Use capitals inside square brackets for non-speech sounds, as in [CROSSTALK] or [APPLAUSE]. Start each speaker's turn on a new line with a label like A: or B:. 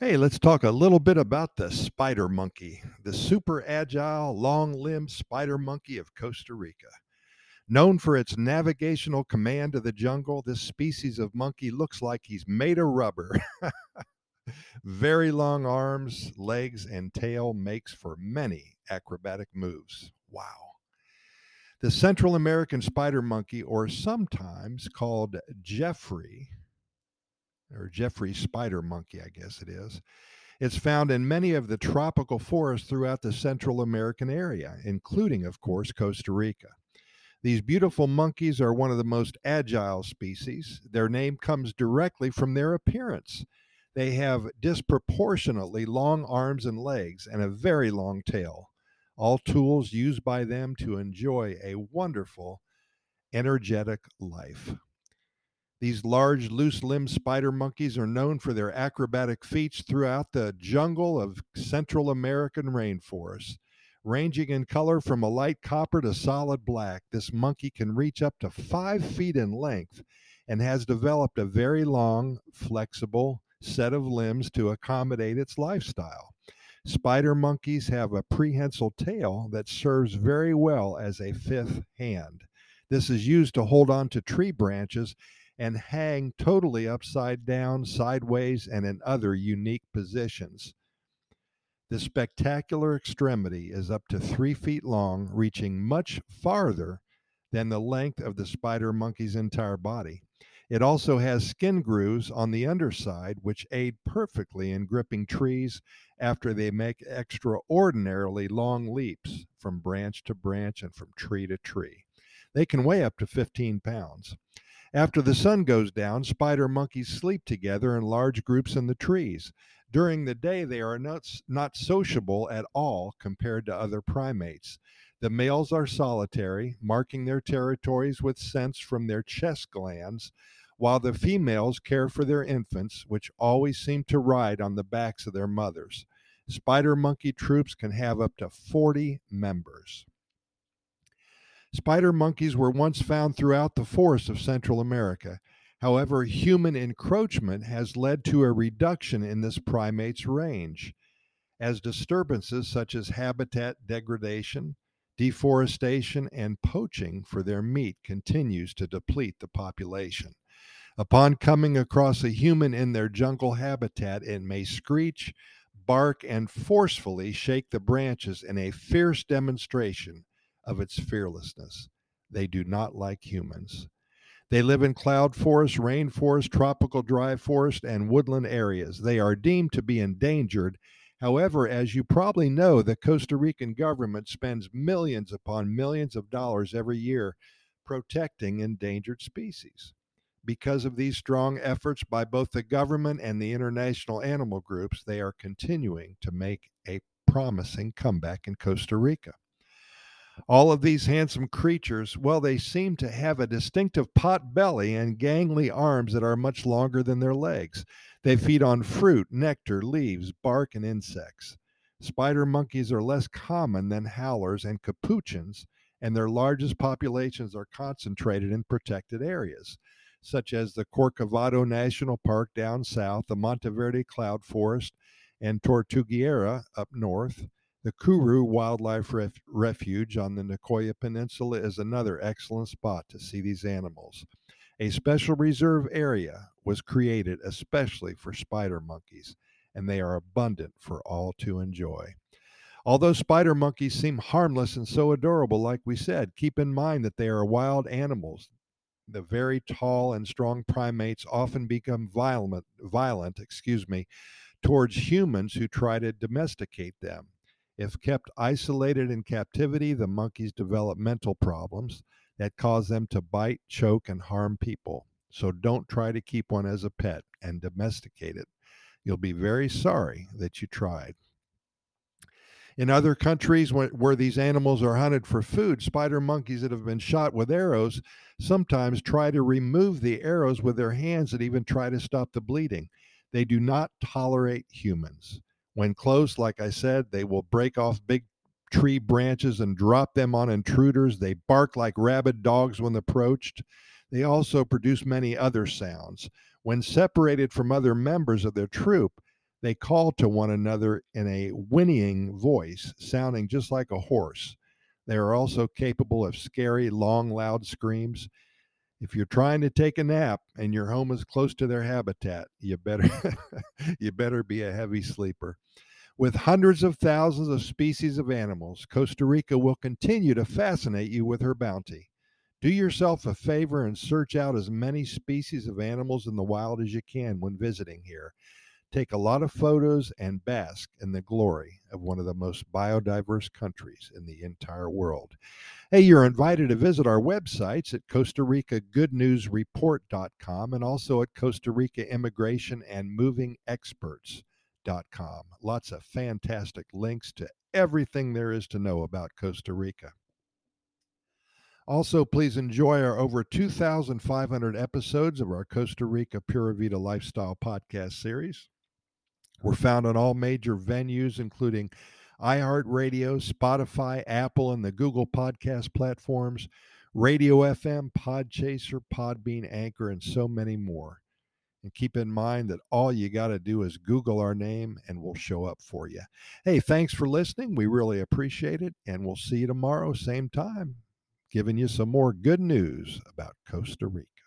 A: Hey, let's talk a little bit about the spider monkey, the super agile, long limbed spider monkey of Costa Rica. Known for its navigational command of the jungle, this species of monkey looks like he's made of rubber. [LAUGHS] Very long arms, legs, and tail makes for many acrobatic moves. Wow. The Central American spider monkey, or sometimes called Geoffrey, or Geoffrey spider monkey, I guess it is. It's found in many of the tropical forests throughout the Central American area, including, of course, Costa Rica. These beautiful monkeys are one of the most agile species. Their name comes directly from their appearance. They have disproportionately long arms and legs and a very long tail, all tools used by them to enjoy a wonderful, energetic life. These large, loose limbed spider monkeys are known for their acrobatic feats throughout the jungle of Central American rainforests. Ranging in color from a light copper to solid black, this monkey can reach up to five feet in length and has developed a very long, flexible set of limbs to accommodate its lifestyle. Spider monkeys have a prehensile tail that serves very well as a fifth hand. This is used to hold on to tree branches and hang totally upside down, sideways, and in other unique positions. The spectacular extremity is up to three feet long, reaching much farther than the length of the spider monkey's entire body. It also has skin grooves on the underside, which aid perfectly in gripping trees after they make extraordinarily long leaps from branch to branch and from tree to tree. They can weigh up to 15 pounds. After the sun goes down, spider monkeys sleep together in large groups in the trees. During the day, they are not, not sociable at all compared to other primates. The males are solitary, marking their territories with scents from their chest glands, while the females care for their infants, which always seem to ride on the backs of their mothers. Spider monkey troops can have up to 40 members. Spider monkeys were once found throughout the forests of Central America. However, human encroachment has led to a reduction in this primate's range, as disturbances such as habitat degradation, deforestation, and poaching for their meat continues to deplete the population. Upon coming across a human in their jungle habitat, it may screech, bark, and forcefully shake the branches in a fierce demonstration of its fearlessness. They do not like humans. They live in cloud forest, rainforest, tropical dry forest, and woodland areas. They are deemed to be endangered. However, as you probably know, the Costa Rican government spends millions upon millions of dollars every year protecting endangered species. Because of these strong efforts by both the government and the international animal groups, they are continuing to make a promising comeback in Costa Rica. All of these handsome creatures, well, they seem to have a distinctive pot belly and gangly arms that are much longer than their legs. They feed on fruit, nectar, leaves, bark, and insects. Spider monkeys are less common than howlers and capuchins, and their largest populations are concentrated in protected areas, such as the Corcovado National Park down south, the Monteverde Cloud Forest, and Tortuguero up north, Mm. the Curú Wildlife Ref- Refuge on the Nicoya Peninsula is another excellent spot to see these animals. A special reserve area was created especially for spider monkeys, and they are abundant for all to enjoy. Although spider monkeys seem harmless and so adorable, like we said, keep in mind that they are wild animals. The very tall and strong primates often become violent, violent, excuse me, towards humans who try to domesticate them. If kept isolated in captivity, the monkeys develop mental problems that cause them to bite, choke, and harm people. So don't try to keep one as a pet and domesticate it. You'll be very sorry that you tried. In other countries where, where, these animals are hunted for food, spider monkeys that have been shot with arrows sometimes try to remove the arrows with their hands and even try to stop the bleeding. They do not tolerate humans. When close, like I said, they will break off big tree branches and drop them on intruders. They bark like rabid dogs when approached. They also produce many other sounds. When separated from other members of their troop, They call to one another in a whinnying voice, sounding just like a horse. They are also capable of scary, long, loud screams. If you're trying to take a nap and your home is close to their habitat, you better [LAUGHS] you better be a heavy sleeper. With hundreds of thousands of species of animals, Costa Rica will continue to fascinate you with her bounty. Do yourself a favor and search out as many species of animals in the wild as you can when visiting here. Take a lot of photos and bask in the glory of one of the most biodiverse countries in the entire world. Hey, you're invited to visit our websites at Costa Rica Good News Report.com and also at Costa Rica Immigration and Moving Experts.com. Lots of fantastic links to everything there is to know about Costa Rica. Also, please enjoy our over 2,500 episodes of our Costa Rica Pura Vida Lifestyle podcast series. We're found on all major venues, including iHeartRadio, Spotify, Apple, and the Google podcast platforms, Radio FM, Podchaser, Podbean, Anchor, and so many more. And keep in mind that all you got to do is Google our name and we'll show up for you. Hey, thanks for listening. We really appreciate it. And we'll see you tomorrow, same time giving you some more good news about Costa Rica.